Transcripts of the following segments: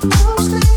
better.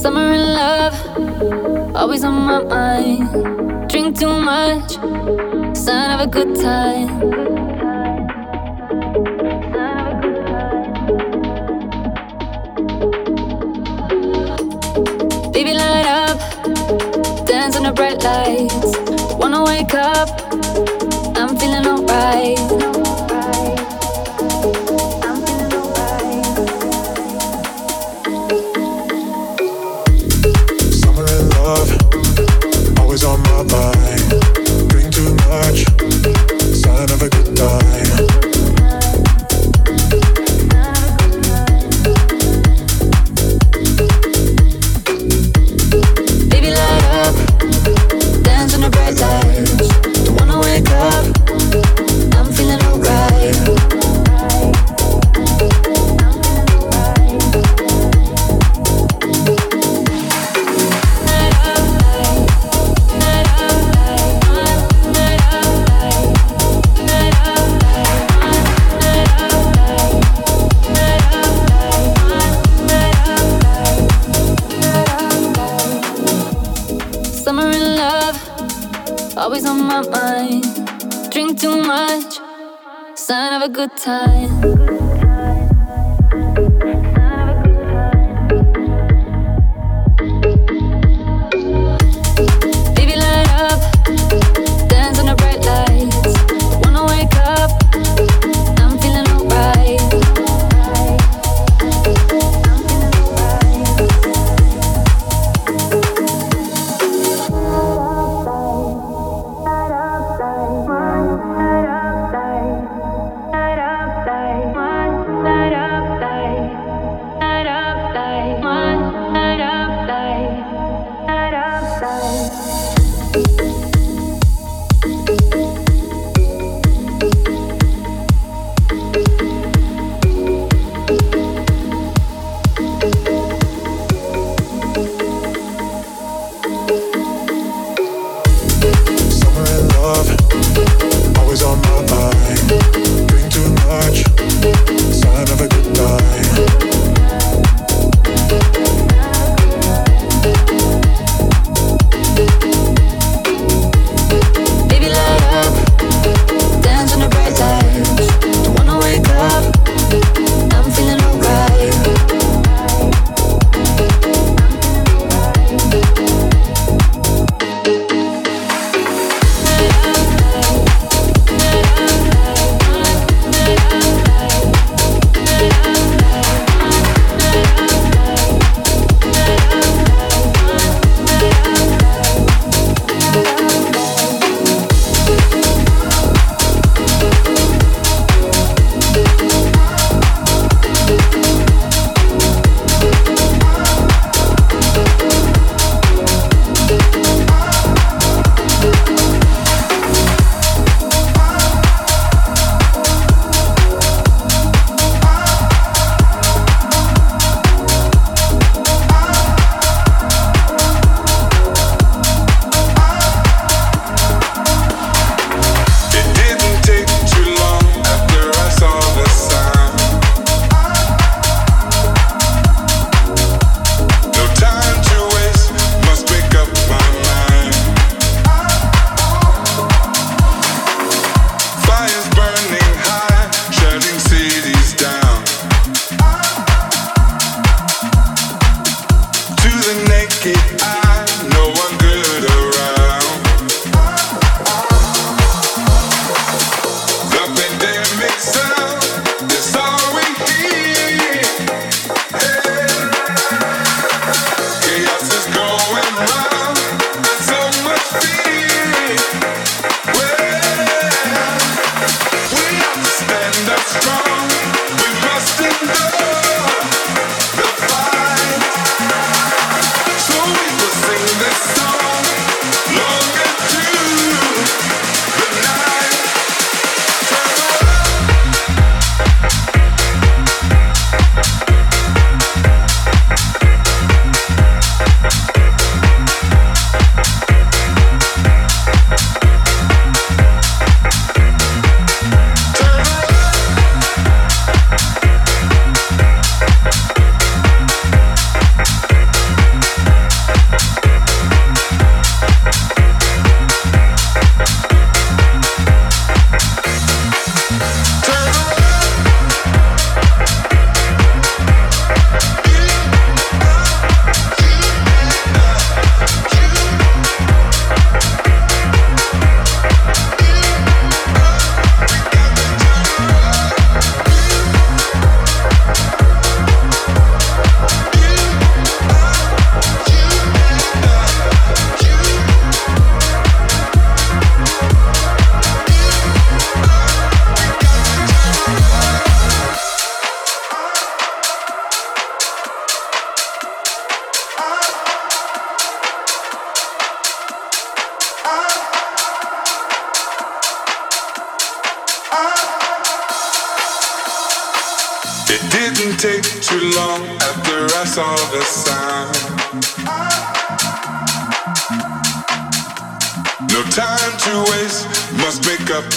Summer in love, always on my mind. Drink too much, sign of a good time. Baby, light up, dance on the bright lights. Wanna wake up, I'm feeling alright. time.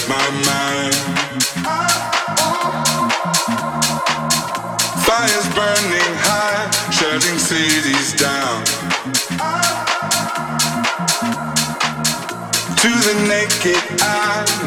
my mind. Fires burning high, cities down. To the naked eye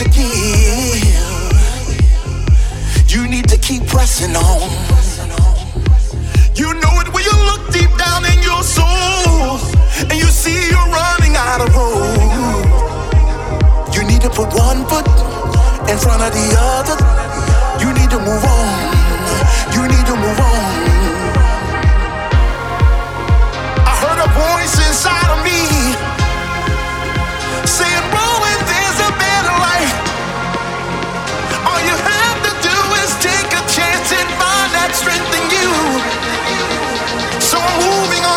to give. You need to keep pressing on. You know it when you look deep down in your soul and you see you're running out of road. You need to put one foot in front of the other. You need to move on. You need to move on. I heard a voice inside of me moving